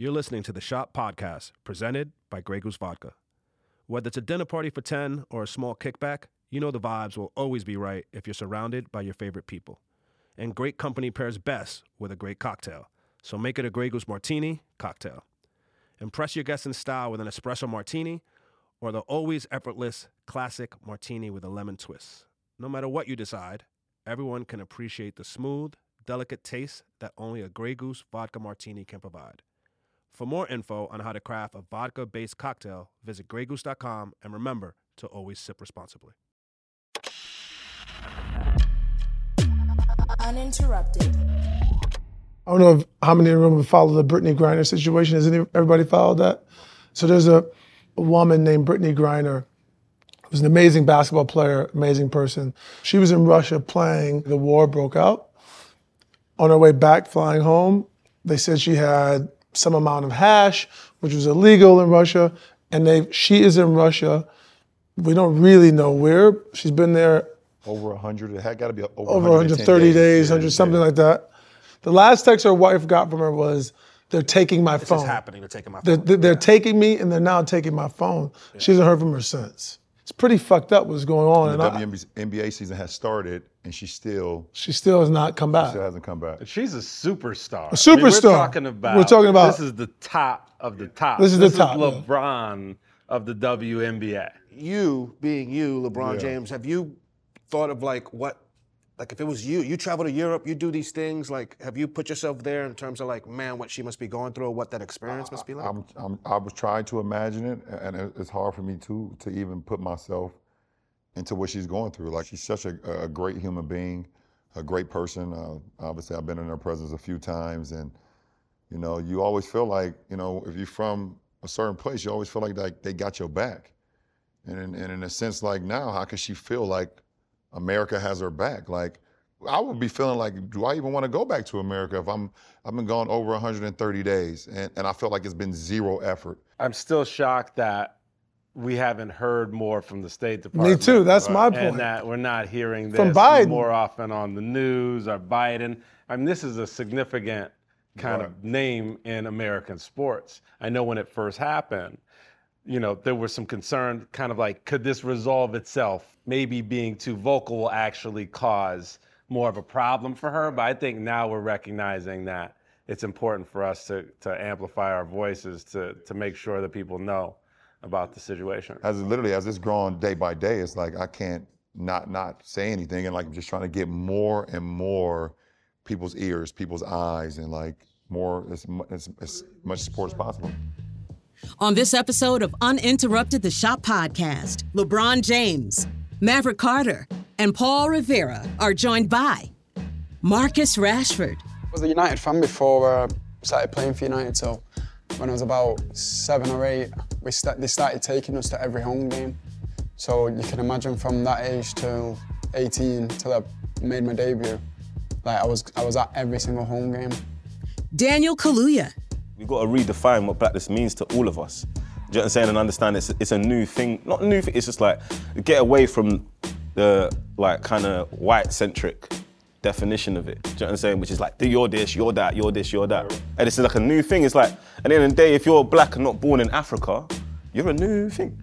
You're listening to the Shop Podcast, presented by Grey Goose Vodka. Whether it's a dinner party for 10 or a small kickback, you know the vibes will always be right if you're surrounded by your favorite people. And great company pairs best with a great cocktail. So make it a Grey Goose Martini cocktail. Impress your guests in style with an espresso martini or the always effortless classic martini with a lemon twist. No matter what you decide, everyone can appreciate the smooth, delicate taste that only a Grey Goose vodka martini can provide. For more info on how to craft a vodka based cocktail, visit greygoose.com and remember to always sip responsibly. Uninterrupted. I don't know if, how many in the room have followed the Brittney Griner situation. Has any, everybody followed that? So there's a, a woman named Brittney Griner who's an amazing basketball player, amazing person. She was in Russia playing. The war broke out. On her way back, flying home, they said she had some amount of hash, which was illegal in Russia, and they she is in Russia. We don't really know where. She's been there Over 100, it had got to be over, over 130 days, Yeah, 100 something yeah. like that. The last text her wife got from her was, "They're taking my This phone. is happening. They're taking my phone. they're, they're taking me, and they're now taking my phone." She hasn't heard from her since. It's pretty fucked up what's going on, and The I, WNBA NBA season has started, and she still she still has not come back. still hasn't come back. She's a superstar. A superstar. we're talking about. We're talking about- This is the top of the top. This is the top, yeah. LeBron of the WNBA. you being you, LeBron Yeah. James, have you thought of like what, like if it was you, you travel to Europe, you do these things, like have you put yourself there in terms of like, man, what she must be going through, or what that experience must be like? I'm, I'm, I was trying to imagine it, and it's hard for me too to even put myself into what she's going through. Like she's such a, a great human being, a great person. Uh, obviously, I've been in her presence a few times, and you know, you always feel like you know, if you're from a certain place, you always feel like like they got your back. And in, and in a sense, like now, how could she feel like America has her back? Like I would be feeling like, do I even want to go back to America if I'm I've been gone over 130 days and, and I feel like it's been zero effort. I'm still shocked that we haven't heard more from the State Department. Me too, that's my point. And that we're not hearing this From Biden. more often on the news or Biden. I mean, this is a significant kind of name in American sports. I know when it first happened, you know, there was some concern, kind of like, could this resolve itself? Maybe being too vocal will actually cause more of a problem for her. But I think now we're recognizing that it's important for us to, to amplify our voices to, to make sure that people know about the situation. As literally as it's grown day by day, it's like I can't not not say anything and like I'm just trying to get more and more people's ears, people's eyes, and like more as, as, as much support as possible. On this episode of Uninterrupted the Shop podcast, LeBron James, Maverick Carter, and Paul Rivera are joined by Marcus Rashford, I was a United fan before uh, I started playing for United. So when I was about seven or eight, we sta- they started taking us to every home game. So you can imagine from that age till 18 till I made my debut, like I was I was at every single home game. Daniel Kaluuya, We've got to redefine what blackness means to all of us. Do you know what I'm saying? And understand it's, it's a new thing. Not a new thing, it's just like get away from the like kind of white centric definition of it. Do you know what I'm saying? Which is like, do you're this, you're that, you're this, you're that. And it's like a new thing. It's like, at the end of the day, if you're black and not born in Africa, you're a new thing.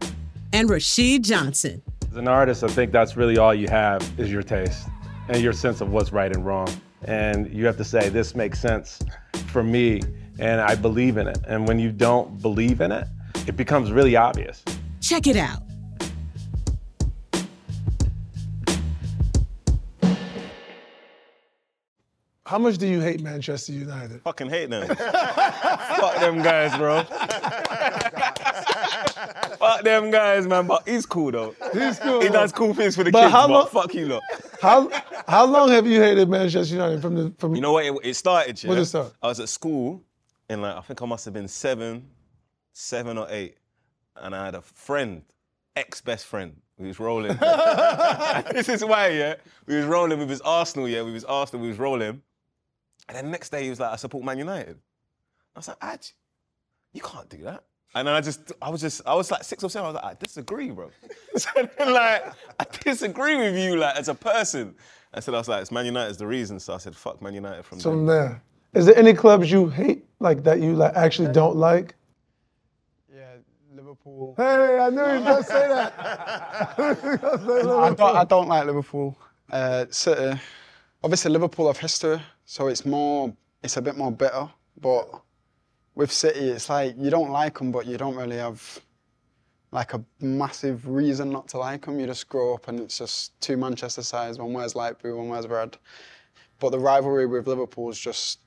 and Rashid Johnson. As an artist, I think that's really all you have is your taste and your sense of what's right and wrong. And you have to say, this makes sense for me, and I believe in it. And when you don't believe in it, it becomes really obvious. Check it out. How much do you hate Manchester United? Fucking hate them. Fuck them guys, bro. fuck them guys, man. But he's cool though. He's cool. He does cool things for the But kids, how but long- fuck you lot. How how long have you hated Manchester United from the from? You know what? It, it started. Yeah? When did it start? I was at school, and like I think I must have been seven, seven or eight, and I had a friend, ex best friend, who was rolling. this is why, yeah. We was rolling with his Arsenal, yeah. We was Arsenal, we was rolling, and then the next day he was like, "I support Man United." I was like, "Aj, you can't do that." And then I just, I was just, I was like six or seven. I was like, I disagree, bro. so then, like, I disagree with you, like, as a person. I said, I was like, it's Man United's the reason. So I said, fuck Man United from From there. there, is there any clubs you hate like that you like actually don't like? Yeah, Liverpool. Hey, I knew he was gonna say that. I don't, I don't like Liverpool. Uh, City, obviously Liverpool have history, so it's more, it's a bit more bitter. But with City, it's like you don't like them, but you don't really have like a massive reason not to like them. You just grow up and it's just two Manchester sides. One wears light blue, one wears red. But the rivalry with Liverpool is just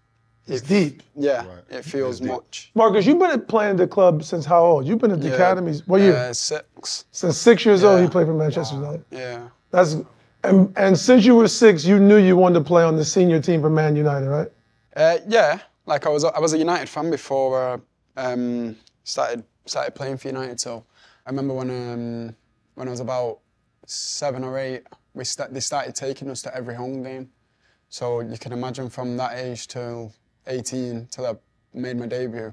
It's deep. yeah, Right. it feels deep. much. Marcus, you've been playing the club since how old? You've been at the Yeah, academies. What year? Uh, six. since six years old, you played for Manchester United. Yeah. That's and, and since you were six, you knew you wanted to play on the senior team for Man United, right? Uh, yeah, like I was, I was a United fan before I um, started started playing for United. So I remember when um, when I was about seven or eight, we sta- they started taking us to every home game. So you can imagine from that age till 18 till I made my debut,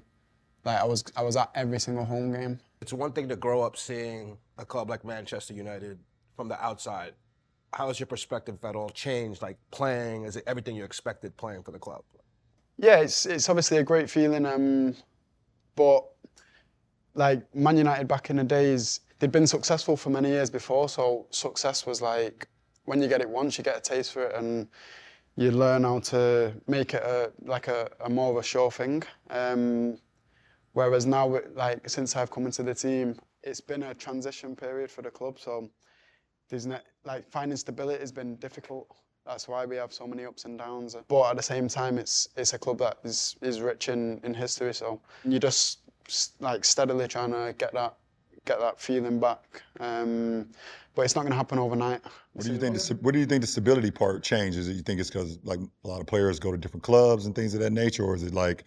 like I was I was at every single home game. It's one thing to grow up seeing a club like Manchester United from the outside. How has your perspective at all changed? Like playing, is it everything you expected playing for the club? Yeah, it's it's obviously a great feeling. Um, but like Man United back in the days, they'd been successful for many years before. So success was like when you get it once, you get a taste for it, and you learn how to make it a like a, a more of a sure thing. Um, whereas now, like since I've come into the team, it's been a transition period for the club. So there's ne- like finding stability has been difficult. That's why we have so many ups and downs. But at the same time, it's it's a club that is is rich in, in history. So you're just like steadily trying to get that get that feeling back. Um, but it's not going to happen overnight. What do you think? The, what do you think the stability part changes? Do you think it's because like a lot of players go to different clubs and things of that nature, or is it like,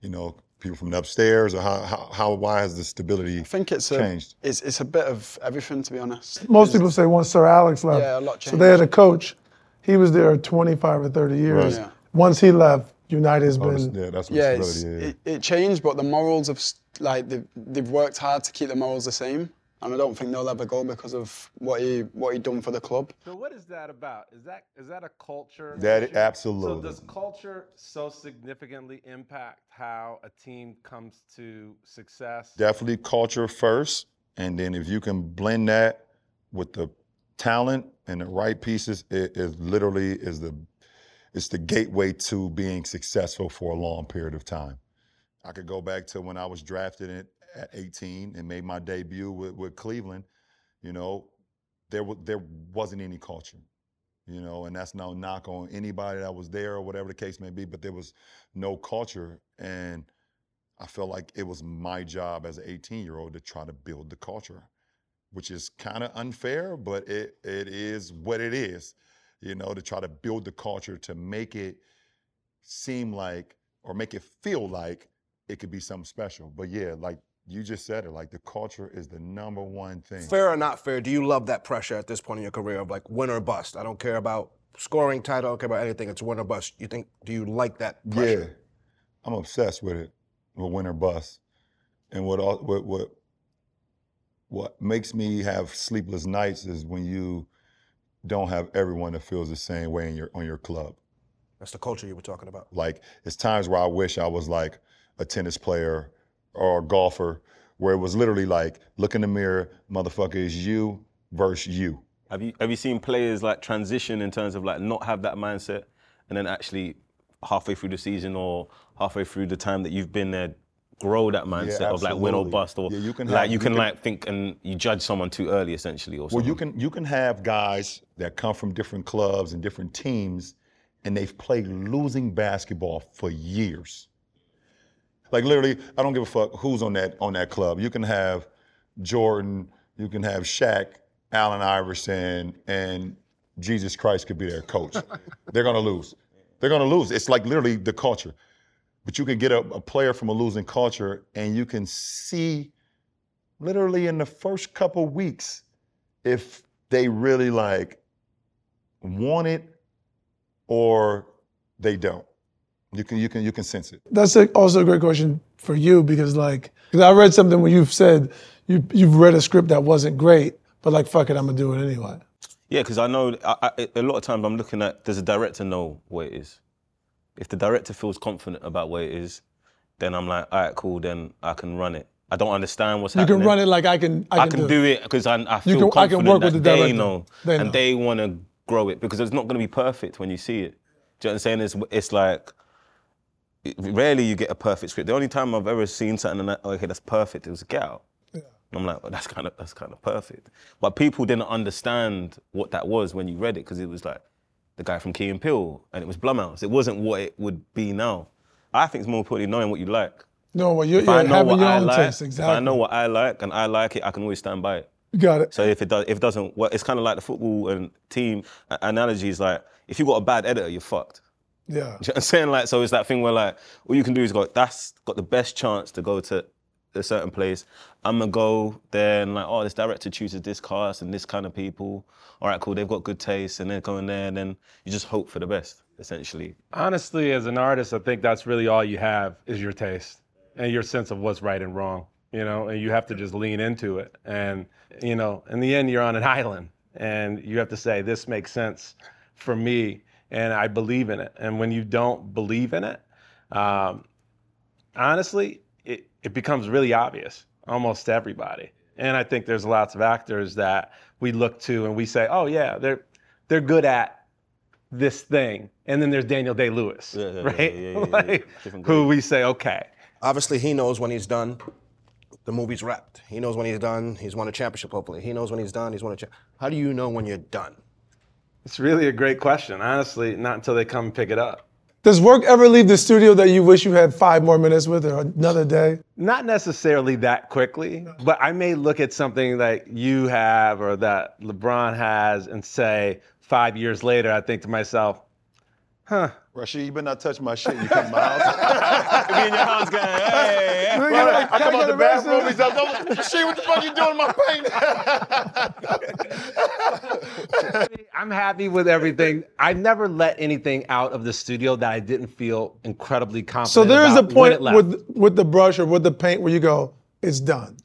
you know, people from the upstairs, or how how, how why has the stability I think it's a changed? it's it's a bit of everything to be honest. Most people say once Sir Alex left. Yeah, a lot changed. So they had a coach. He was there 25 or 30 years. Right. Yeah. Once he left, United has Oh, been. yeah, that's what yeah, stability it's, is. it, it changed, but the morals of like they've, they've worked hard to keep the morals the same, and I don't think they'll ever go because of what he what he done for the club. So what is that about? Is that is that a culture? That- issue? absolutely. So does culture so significantly impact how a team comes to success? Definitely culture first, and then if you can blend that with the talent and the right pieces, it is literally is the it's the gateway to being successful for a long period of time. I could go back to when I was drafted in, at 18 and made my debut with, with Cleveland. You know, there was there wasn't any culture. You know, and that's no knock on anybody that was there or whatever the case may be, but there was no culture and I felt like it was my job as an 18 year old to try to build the culture, which is kind of unfair, but it it is what it is, you know, to try to build the culture to make it seem like or make it feel like it could be something special. But yeah, like you just said it, like the culture is the number one thing. Fair or not fair, do you love that pressure at this point in your career of like win or bust? I don't care about scoring title, I don't care about anything. It's win or bust. You think, do you like that pressure? Yeah. I'm obsessed with it, with win or bust, and what all, what what what makes me have sleepless nights is when you don't have everyone that feels the same way in your on your club. That's the culture you were talking about. Like it's times where I wish I was like a tennis player or a golfer, where it was literally like look in the mirror, motherfucker, is you versus you. Have you have you seen players like transition in terms of like not have that mindset and then actually halfway through the season or halfway through the time that you've been there grow that mindset of like win or bust or Yeah, you can like have- you you can can- like think and you judge someone too early essentially or Well, something. you can you can have guys that come from different clubs and different teams, and they've played losing basketball for years. Like literally, I don't give a fuck who's on that on that club. You can have Jordan, you can have Shaq, Allen Iverson, and Jesus Christ could be their coach. They're gonna lose. They're gonna lose. It's like literally the culture. But you can get a, a player from a losing culture, and you can see literally in the first couple weeks if they really like want it or they don't. You can you can you can sense it. That's a, also a great question for you because, like, 'cause I read something where you've said you, you've read a script that wasn't great, but like, fuck it, I'm gonna do it anyway. Yeah, because I know I, I, a lot of times I'm looking at does the director know what it is? If the director feels confident about what it is, then I'm like, all right, cool. Then I can run it. I don't understand what's You happening. You can run it like I can. I I can, can do it because I, I You feel can- I can work that with the they director. know, They know. and they want to grow it because it's not going to be perfect when you see it. Do you know what I'm saying? It's, it's like it- rarely you get a perfect script. The only time I've ever seen something and I, okay, that's perfect, it was Get Out. And I'm like, well, that's kind of that's kind of perfect. But people didn't understand what that was when you read it because it was like the guy from Key and Peele and it was Blumhouse. It wasn't what it would be now. I think it's more importantly knowing what you like. No, well, you're, If you're having what your I own like, taste. if Exactly. I know what I like and I like it, I can always stand by it. You got it. So if it does, if it doesn't, well, it's kind of like the football and team analogy is like, if you got a bad editor, you're fucked. Yeah. Do you know what I'm saying? Like, so it's that thing where like, all you can do is go, that's got the best chance to go to a certain place. I'm gonna go there and like, oh, this director chooses this cast and this kind of people. All right, cool, they've got good taste, and they're going there, and then you just hope for the best, essentially. Honestly, as an artist, I think that's really all you have is your taste and your sense of what's right and wrong. You know, and you have to just lean into it. And you know, in the end, you're on an island, and you have to say this makes sense for me, and I believe in it. And when you don't believe in it, um, honestly, it, it becomes really obvious almost to everybody. And I think there's lots of actors that we look to and we say, oh yeah, they're they're good at this thing. And then there's Daniel Day Lewis, Yeah, yeah, yeah, right? yeah, yeah, yeah. like, Different who we say, okay, Obviously, he knows when he's done. The movie's wrapped. He knows when he's done. He's won a championship. Hopefully, he knows when he's done. He's won a. Cha- How do you know when you're done? It's really a great question. Honestly, not until they come and pick it up. Does work ever leave the studio that you wish you had five more minutes with or another day? Not necessarily that quickly, but I may look at something that you have or that LeBron has and say five years later, I think to myself, huh, Rashid, you better not touch my shit. You come to my house. Me and your house going, hey, hey, hey. I come out the bathroom. He's He's like, "Don't- Rashid, what the fuck you doing in my paint? I'm happy with everything. I've never let anything out of the studio that I didn't feel incredibly confident So there is a about when it point with with the brush or with the paint where you go, it's done.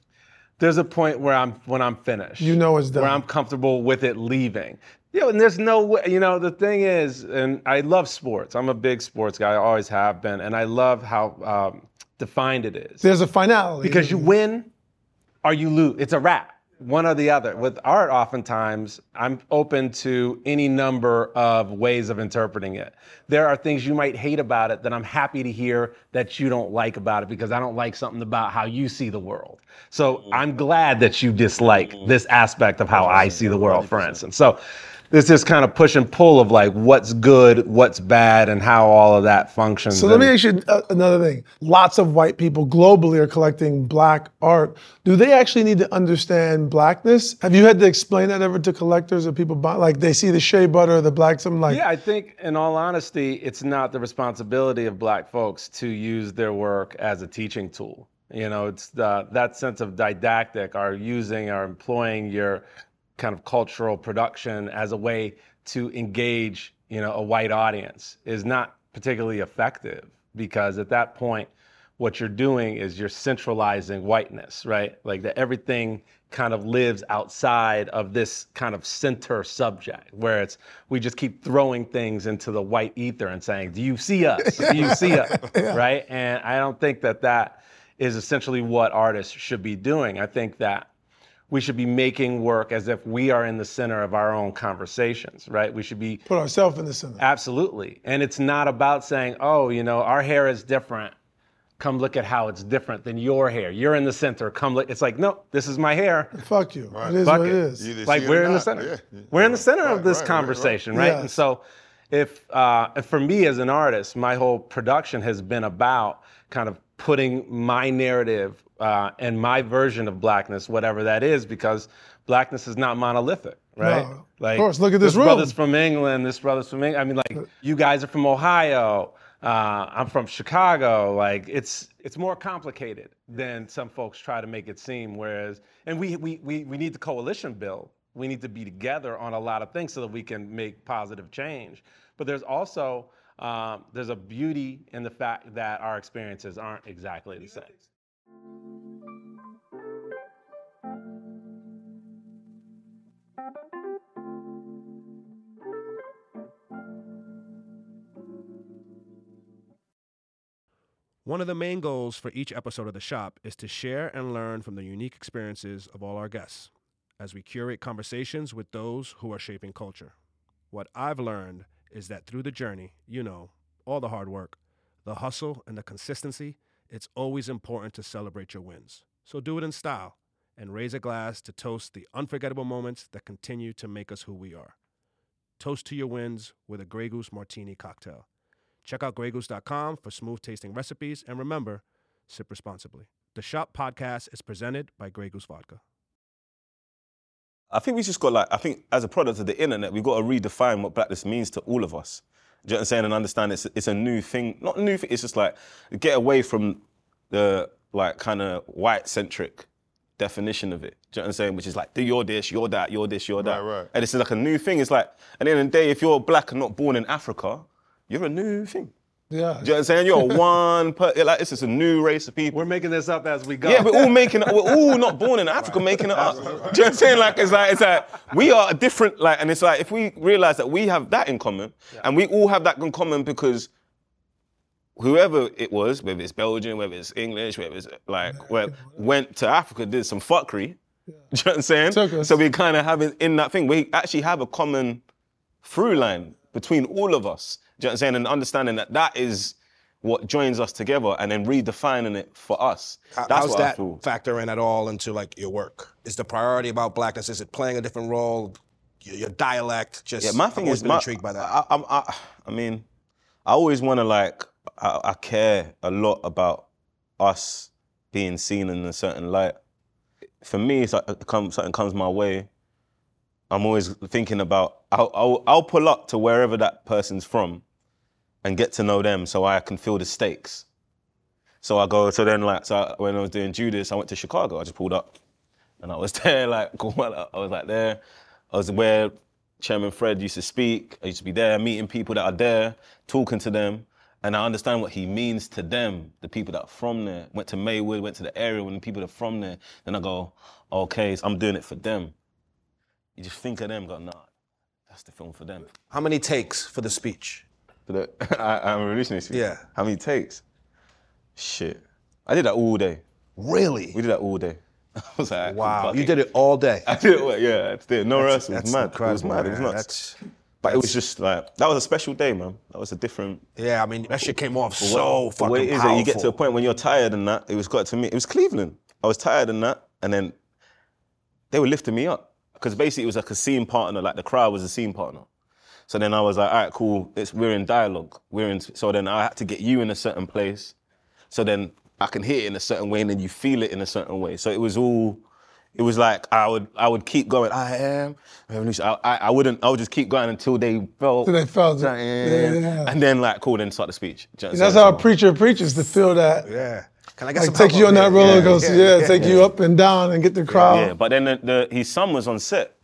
there's a point where I'm when I'm finished. You know it's done. Where. I'm comfortable with it leaving. Know, and there's no way. You know, the thing is, and I love sports. I'm a big sports guy. I always have been, and I love how um, defined it is. There's a finality. because you win or you lose. It's a wrap. One or the other. With art, oftentimes, I'm open to any number of ways of interpreting it. There are things you might hate about it that I'm happy to hear that you don't like about it because I don't like something about how you see the world. So I'm glad that you dislike this aspect of how I see the world, for instance. So there's this kind of push and pull of like what's good, what's bad, and how all of that functions. So let me And- ask you uh, another thing. Lots of white people globally are collecting black art. Do they actually need to understand blackness? Have you had to explain that ever to collectors or people buy, like they see the shea butter, the black something like? Yeah, I think, in all honesty, it's not the responsibility of black folks to use their work as a teaching tool. You know, it's the, that sense of didactic, or using or employing your kind of cultural production as a way to engage, you know, a white audience is not particularly effective because at that point, what you're doing is you're centralizing whiteness, right? Like that everything kind of lives outside of this kind of center subject where it's we just keep throwing things into the white ether and saying, "Do you see us? Do you see us?" Right? And I don't think that that is essentially what artists should be doing. I think that we should be making work as if we are in the center of our own conversations, right? We should be Put ourselves in the center. Absolutely. And it's not about saying, oh, you know, our hair is different. Come look at how it's different than your hair. You're in the center. Come look. It's like, no, this is my hair. Fuck you. It is Fuck what it it. is. You either Like see it we're or in the center. Yeah. We're in the center Right, of this right, right, right. conversation, right? And so, if uh, for me as an artist, my whole production has been about kind of putting my narrative uh, and my version of blackness, whatever that is, because blackness is not monolithic, right? No, of course. Look at this brother's room. from England. This brother's from England. I mean, like you guys are from Ohio. Uh, I'm from Chicago. Like it's it's more complicated than some folks try to make it seem. Whereas, and we we we we need the coalition build. We need to be together on a lot of things so that we can make positive change. But there's also um, there's a beauty in the fact that our experiences aren't exactly the same. One of the main goals for each episode of The Shop is to share and learn from the unique experiences of all our guests as we curate conversations with those who are shaping culture. What I've learned is that through the journey, you know, all the hard work, the hustle, and the consistency, it's always important to celebrate your wins. So do it in style and raise a glass to toast the unforgettable moments that continue to make us who we are. Toast to your wins with a Grey Goose Martini cocktail. Check out greygoose.com for smooth tasting recipes and remember, sip responsibly. The Shop podcast is presented by Grey Goose Vodka. I think we just got like I think as a product of the internet, we've got to redefine what blackness means to all of us. Do you know what I'm saying? And understand it's it's a new thing. Not a new thing. It's just like get away from the like kind of white centric definition of it. Do you know what I'm saying? Which is like, do you're this, you're that, you're this, you're that. Right, right. And it's like a new thing. It's like, at the end of the day, if you're black and not born in Africa, you're a new thing. Yeah. You know what I'm saying? You're one, per, like this is a new race of people. We're making this up as we go. Yeah, we're all making it. We're all not born in Africa making it up. Do you know what I'm saying? Like it's like it's like we are a different like, and it's like if we realize that we have that in common, and we all have that in common because whoever it was, whether it's Belgian, whether it's English, whether it's like where, went to Africa, did some fuckery. Do you know what I'm saying? So we kind of have it in that thing. We actually have a common through line between all of us. Do you know what I'm saying? And understanding that that is what joins us together and then redefining it for us. That's How's what that factor in at all into like your work? Is the priority about blackness? Is it playing a different role? Your, your dialect? Just Yeah, my thing I've is been my, intrigued by that. I, I'm- I, I mean, I always want to like, I, I care a lot about us being seen in a certain light. For me, it's like it come, something comes my way. I'm always thinking about. I'll, I'll, I'll pull up to wherever that person's from, and get to know them, so I can feel the stakes. So I go. So then, like, so I, when I was doing Judas, I went to Chicago. I just pulled up, and I was there. Like, I was like there. I was where Chairman Fred used to speak. I used to be there, meeting people that are there, talking to them, and I understand what he means to them, the people that are from there. Went to Maywood, went to the area when the people that are from there. Then I go, okay, so I'm doing it for them. You just think of them, go, nah, that's the film for them. How many takes for the speech? For the, I, I'm releasing this. Yeah. How many takes? Shit. I did that all day. Really? We did that all day. I was like, Wow. You did it all day. I did it, yeah, I did it. No That's- rehearsal. It was that's mad. It was mad. It was man. nuts. That's- But it was just like that was a special day, man. That was a different. Yeah, I mean that shit came off so way- fucking The way it is powerful. that you get to a point when you're tired and that it was got to me. It was Cleveland. I was tired and that, and then they were lifting me up because basically it was like a scene partner. Like the crowd was a scene partner. So then I was like, all right, cool. It's we're in dialogue. We're in. So then I had to get you in a certain place. So then I can hear it in a certain way, and then you feel it in a certain way. So it was all. It was like I would I would keep going. I am revolution. I, I, I wouldn't. I would just keep going until they felt. Till they felt it. Yeah, Yeah, yeah. And then like cool, then start the speech. You know That's how a preacher preaches to feel that. Yeah. Can I get Like some take you on that here? roller Yeah, coaster, yeah, yeah, take you up and down and get the crowd. Yeah, but then the, the, his son was on set.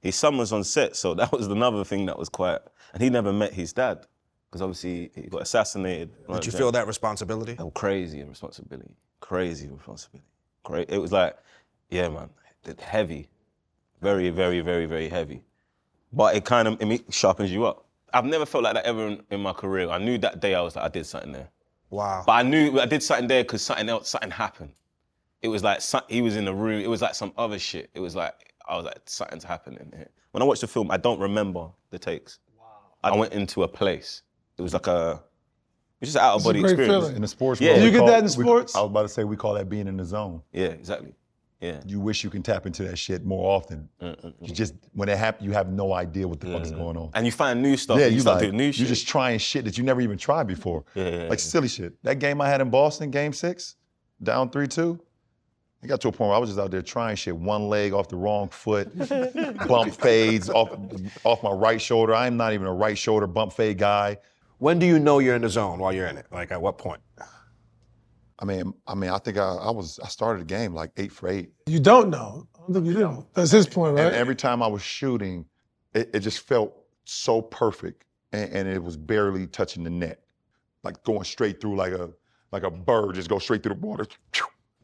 His son was on set, so that was another thing that was quite. And he never met his dad because obviously he got assassinated. Did you feel that responsibility? Oh, crazy responsibility. Crazy responsibility. Great. It was like, yeah, man, it- heavy, very, very, very, very heavy. But it kind of it sharpens you up. I've never felt like that ever in, in my career. I knew that day I was like, I did something there. Wow. But I knew I did something there because something else, something happened. It was like he was in the room. It was like some other shit. It was like I was like something's happening here. When I watched the film, I don't remember the takes. Wow. I went into a place. It was like a, it's just an out of body great experience. feeling. In the sports Yeah. world, Do you get call- that in we- sports? I was about to say we call that being in the zone. Yeah, exactly. Yeah. You wish you can tap into that shit more often. You just when it happens, you have no idea what the fuck is going on. And you find new stuff. Yeah, you, you start like doing new shit. you just trying shit that you never even tried before. Yeah, yeah, like yeah. silly shit. That game I had in Boston, Game Six, down three two. It got to a point where I was just out there trying shit. One leg off the wrong foot, bump fades off off my right shoulder. I'm not even a right shoulder bump fade guy. When do you know you're in the zone while you're in it? Like at what point? I mean, I mean, I think I, I was I started the game like eight for eight. You don't know. I don't think you do. That's his point, right? And every time I was shooting, it, it just felt so perfect, and, and it was barely touching the net, like going straight through like a like a bird, just go straight through the water.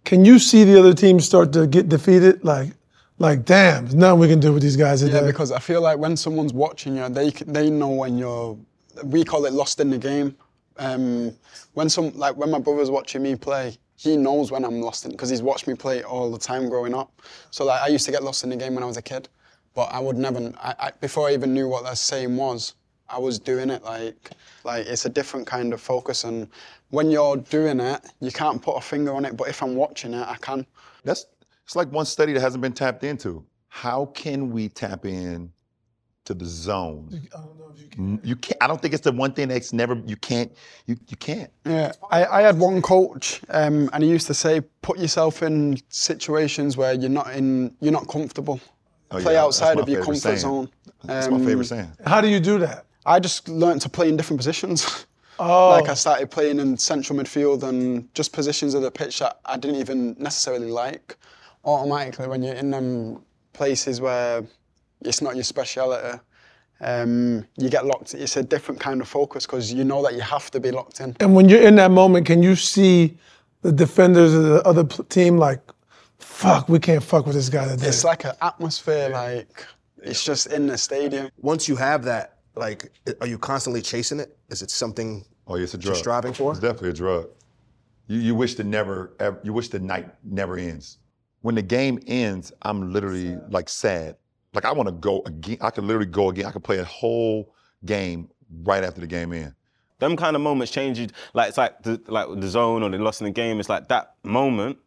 Can you see the other team start to get defeated? Like, like, damn, there's nothing we can do with these guys today. Yeah, because I feel like when someone's watching you, they they know when you're. We call it lost in the game. Um, when some like when my brother's watching me play, he knows when I'm lost in because he's watched me play all the time growing up. So like I used to get lost in the game when I was a kid, but I would never. I, I, before I even knew what that saying was, I was doing it like like it's a different kind of focus and when you're doing it, you can't put a finger on it. But if I'm watching it, I can. That's it's like one study that hasn't been tapped into. How can we tap in to the zone? I don't know if you N- You can't. I don't think it's the one thing that's never. You can't. You you can't. Yeah, I, I had one coach, um, and he used to say, "Put yourself in situations where you're not in, you're not comfortable. Oh, Play yeah, outside of your comfort saying. zone." That's my Um, favorite saying. How do you do that? I just learned to play in different positions. Oh, Like I started playing in central midfield and just positions of the pitch that I didn't even necessarily like. Automatically, when you're in them places where it's not your speciality, um, you get locked. It's a different kind of focus because you know that you have to be locked in. and when you're in that moment, can you see the defenders of the other team like, fuck, we can't fuck with this guy today? It's like an atmosphere, like it's just in the stadium. Once you have that, like, are you constantly chasing it? Is it something Oh, yeah, it's a you're drug. striving for? It's definitely a drug. You you wish the never. ever- You wish the night never ends. When the game ends, I'm literally like sad. Like I want to go again. I could literally go again. I could play a whole game right after the game ends. them kind of moments change you. Like it's like the like the zone or the loss in the game. It's like that moment.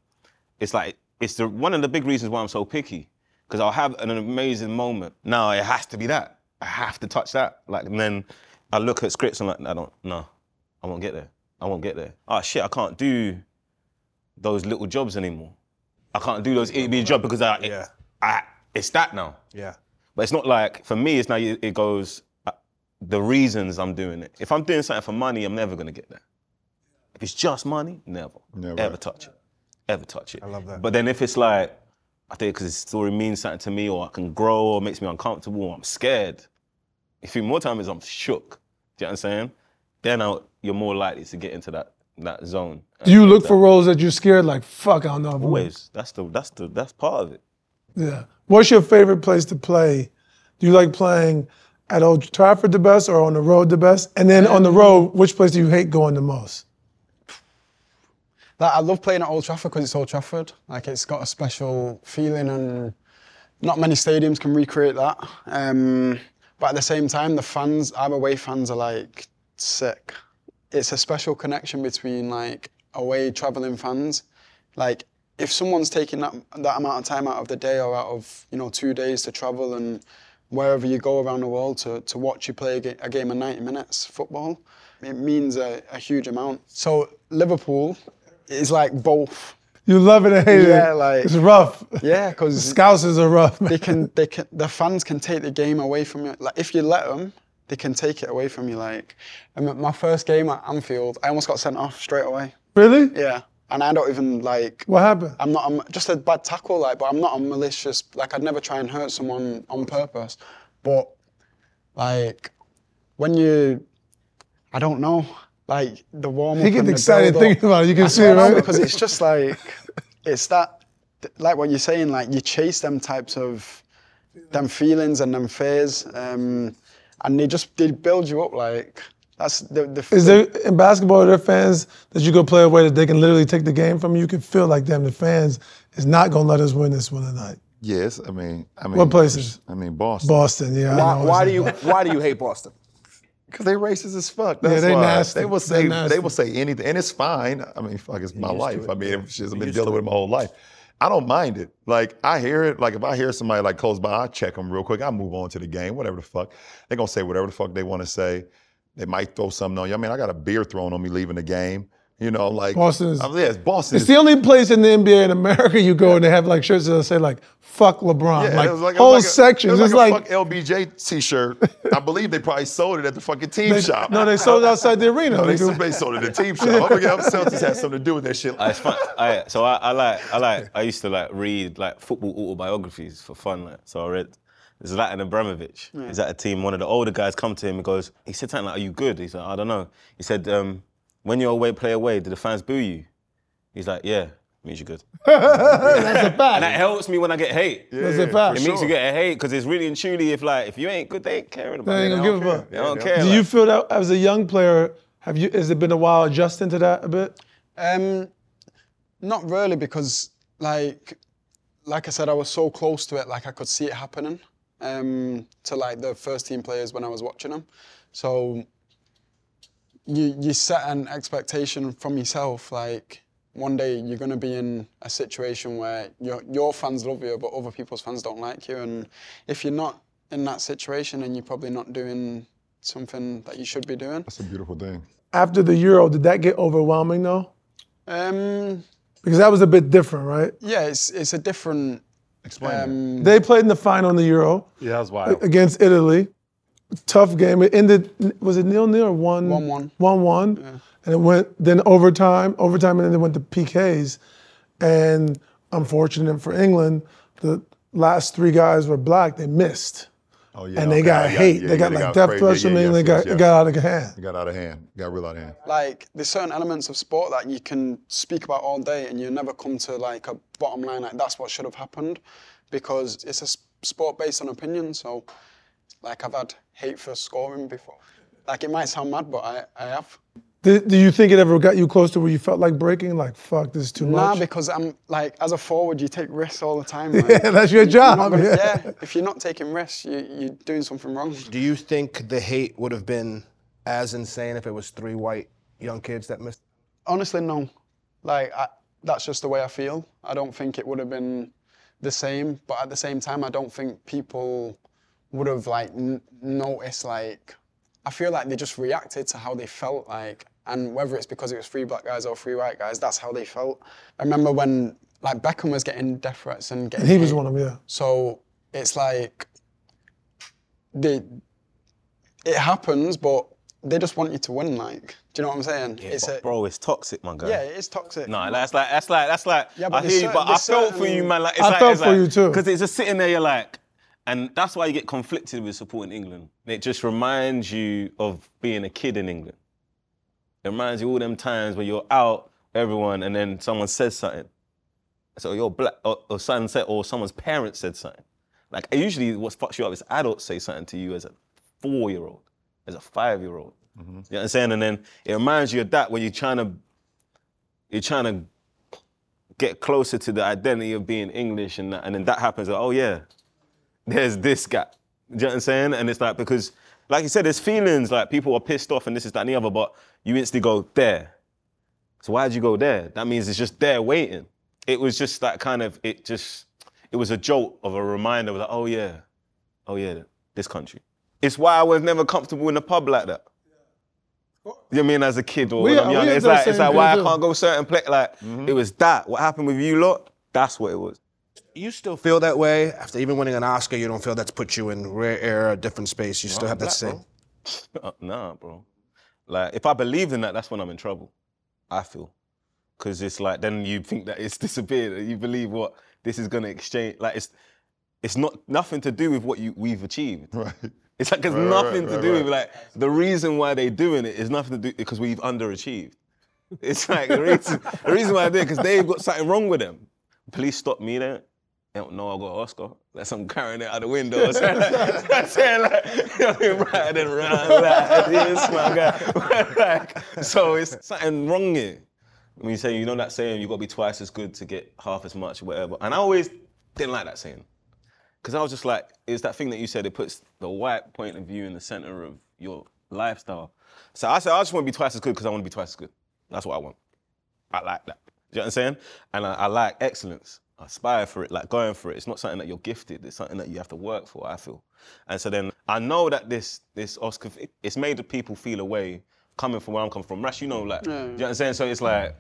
It's like it's the one of the big reasons why I'm so picky because I'll have an amazing moment. Now it has to be that. I have to touch that. Like and then I look at scripts and like I don't. No, I won't get there. I won't get there. Oh shit, I can't do those little jobs anymore. I can't do those itty bitty jobs because I, Yeah. I it's that now. Yeah. But it's not like for me. It's now it goes uh, the reasons I'm doing it. If I'm doing something for money, I'm never gonna get there. If it's just money, never, Never. ever touch it, ever touch it. I love that. But then if it's like I think because the story means something to me, or I can grow, or makes me uncomfortable, or I'm scared. If you more time is I'm shook. Do you know what I'm saying? Then i you're more likely to get into that that zone. do you look for roles that you're scared like, fuck, I don't know. always? That's the that's the that's part of it. Yeah. What's your favorite place to play? Do you like playing at Old Trafford the best or on the road the best? And then on the road, which place do you hate going the most? Like, I love playing at Old Trafford because it's Old Trafford. Like it's got a special feeling, and not many stadiums can recreate that. Um, but at the same time, the fans, our away fans, are like sick. It's a special connection between like away traveling fans. Like if someone's taking that that amount of time out of the day or out of you know two days to travel and wherever you go around the world to, to watch you play a, ga- a game of 90 minutes football, it means a, a huge amount. So Liverpool is like both. You love it and hate Yeah, it. like- it's rough. Yeah, because Scousers are rough. they can, they can, the fans can take the game away from you. Like if you let them, they can take it away from you. Like, my first game at Anfield, I almost got sent off straight away. Really? Yeah, and I don't even like. What happened? I'm not I'm just a bad tackle, like, but I'm not a malicious. Like, I'd never try and hurt someone on purpose. But like, when you, I don't know, like the warm up. He gets excited thinking about it. You can see it, right? Because it's just like, it's that, like what you're saying. Like you chase them types of, them feelings and them fears, um, and they just they build you up. Like that's the. the Is there in basketball are there fans that you go play away that they can literally take the game from you? You can feel like damn the fans is not gonna let us win this one tonight. Yes, I mean, I mean, What places? I mean, Boston. Boston, yeah. I Why, know. why do you Why do you hate Boston? Because they racist as fuck. That's they why. nasty. They will say nasty. they will say anything, and it's fine. I mean, fuck, it's my used to life. it. I mean, it's just I've been dealing with it my whole life. I don't mind it. Like I hear it. Like if I hear somebody like close by, I check them real quick. I move on to the game. Whatever the fuck they're gonna say, whatever the fuck they want to say. They might throw something on you. I mean, I got a beer thrown on me leaving the game. You know, like Boston is- I mean, yes, Boston. It's is- the only place in the NBA in America you go and they have like shirts that say like "fuck LeBron," Yeah, like, it was like, it whole was like sections. It's like, like, a fuck LBJ T-shirt. I believe they probably sold it at the fucking team they, shop. no, they sold it outside the arena. No, they, nigga. they sold it at the team shop. I forget Celtics had something to do with that shit. Uh, it's fun. I, so I, I like I like I used to like read like football autobiographies for fun. Like so I read Zlatan Ibrahimovic. He's at a team. One of the older guys come to him and goes. He said something like, "Are you good?" He's like, "I don't know." He said, um, "When you're away, play away. Do the fans boo you?" He's like, "Yeah, means you're good." That's a fact. And that helps me when I get hate. That's a fact. It makes you get a hate because it's really and truly if like if you ain't good, they ain't caring about They it. ain't gonna don't give a care. fuck. They don't care. Do like- you feel that as a young player, Have you? Has it been a while adjusting to that a bit? Um, not really because like like I said, I was so close to it, like I could see it happening um, to like the first team players when I was watching them. So you you set an expectation from yourself, like one day you're gonna be in a situation where your your fans love you, but other people's fans don't like you, and if you're not in that situation, and you're probably not doing something that you should be doing. That's a beautiful thing. After the Euro, did that get overwhelming though? Um, Because that was a bit different, right? yeah, it's it's a different. Explain Um, They played in the final in the Euro Yeah, that was wild. against Italy. Tough game. It ended. Was it nil nil or one? 1-1. One one. And it went then overtime, overtime, and then it went to PKs. And unfortunate for England, the last three guys were black. They missed, Oh yeah. and they okay, got yeah, hate. yeah, they yeah, got like death crazy. threats Yeah, from yeah, me, and they yes, got yes, got out of hand. It got out of hand. It got real out of hand. like there's certain elements of sport that you can speak about all day and you never come to like a bottom line like that's what should have happened because it's a sport based on opinion so like i've had hate for scoring before like it might sound mad but i, I have Do, do you think it ever got you close to where you felt like breaking? Like, fuck, this is too nah much. Nah, because i'm like as a forward you take risks all the time like, Yeah, that's your you- job, gonna- yeah. yeah if you're not taking risks you, you're doing something wrong Do you think the hate would have been as insane if it was three white young kids that missed? Honestly, no. Like I, that's just the way I feel. I don't think it would have been the same, but at the same time, I don't think people would have like n- noticed. Like I feel like they just reacted to how they felt. Like and whether it's because it was three black guys or three white guys, that's how they felt. I remember when like Beckham was getting death threats and getting. he was hate. one of them, yeah. So it's like they it happens, but they just want you to win. Like, do you know what I'm saying? it's But a, bro, it's toxic, my guy. yeah, it is toxic. No, that's like that's like that's like. Yeah, but I there's hear you, but I there's felt for you, man. Like it's I like, felt it's for like, you too. Because it's just sitting there, you're like, and that's why you get conflicted with supporting England. It just reminds you of being a kid in England. It reminds you all them times where you're out, everyone, and then someone says something. So you're black, or, or son said, or someone's parents said something. Like usually, what fucks you up is adults say something to you as a four-year-old, as a five-year-old. Mm-hmm. You know what I'm saying? And then it reminds you of that when you're trying to, you're trying to get closer to the identity of being English, and that, and then that happens. Like, oh yeah, there's this gap. You know what I'm saying? And it's like because, like you said, there's feelings like people are pissed off and this is that and the other, but you instantly go there. So why'd you go there? That means it's just there waiting. It was just that kind of it just it was a jolt of a reminder of like, oh yeah, oh yeah, this country. It's why I was never comfortable in a pub like that. You know I mean? As a kid or We- when I'm young, it's that like it's like why I can't go certain place. Like it was that. What happened with you lot? That's what it was. You still feel that way after even winning an Oscar? You don't feel that's put you in rare air, a different space. You still have that same. Uh, nah, bro. Like if I believed in that, that's when I'm in trouble. I feel, because it's like then you think that it's disappeared. You believe what this is gonna exchange. Like it's it's not nothing to do with what you we've achieved. Right. It's like it's Right, nothing right, to do with like the reason why they're doing it is nothing to do because we've underachieved. It's like the reason, the reason why I did because they've got something wrong with them. Police stopped me there. They don't know I got an Oscar. Like I'm carrying it out the window. So I'm saying like, you know, riding around like this, my guy. like, so it's something wrong here. When you say, you know that saying, you got to be twice as good to get half as much whatever. And I always didn't like that saying. Because I was just like, it's that thing that you said, it puts the white point of view in the center of your lifestyle. So I said, I just want to be twice as good because I want to be twice as good. That's what I want. I like that. Do you know what I'm saying? And I, I like excellence. I aspire for it, like going for it. It's not something that you're gifted. It's something that you have to work for. I feel. And so then I know that this this Oscar, it's made the people feel a way coming from where I'm coming from. Rash, you know, like, do you know what I'm saying? So it's like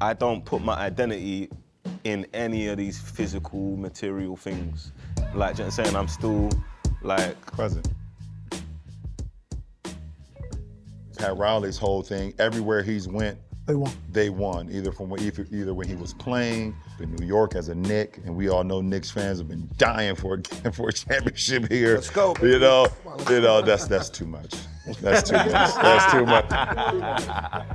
I don't put my identity in any of these physical, material things. Like, you know what I'm saying? I'm still like Present. Pat Riley's whole thing, everywhere he's went, They won. they won. Either from when- either, either when he was playing in New York as a Knick, and we all know Knicks fans have been dying for a, for a championship here. Let's go, You know, you know that's that's too much. That's too much. That's too much.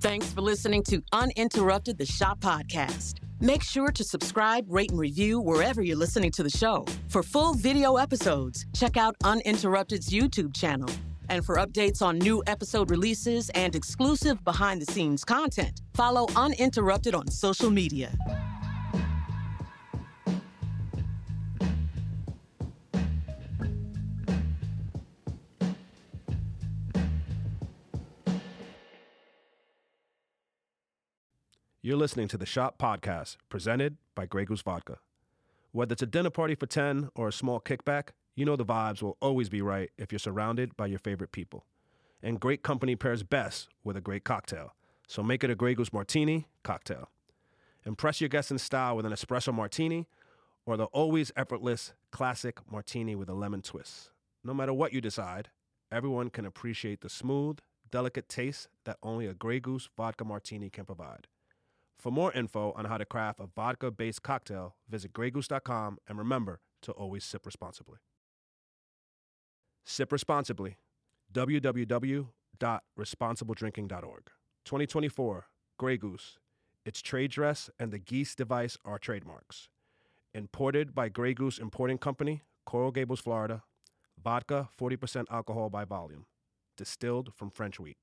Thanks for listening to Uninterrupted the Shop Podcast. Make sure to subscribe, rate, and review wherever you're listening to the show. For full video episodes, check out Uninterrupted's YouTube channel. And for updates on new episode releases and exclusive behind the scenes content, follow Uninterrupted on social media. You're listening to the Shop Podcast, presented by Grey Goose Vodka. Whether it's a dinner party for 10 or a small kickback, you know the vibes will always be right if you're surrounded by your favorite people. And great company pairs best with a great cocktail. So make it a Grey Goose Martini cocktail. Impress your guests in style with an espresso martini or the always effortless classic martini with a lemon twist. No matter what you decide, everyone can appreciate the smooth, delicate taste that only a Grey Goose vodka martini can provide. For more info on how to craft a vodka based cocktail, visit greygoose.com and remember to always sip responsibly. Sip responsibly. www.responsibledrinking.org. 2024 Grey Goose. Its trade dress and the geese device are trademarks. Imported by Grey Goose Importing Company, Coral Gables, Florida. Vodka, 40% alcohol by volume. Distilled from French wheat.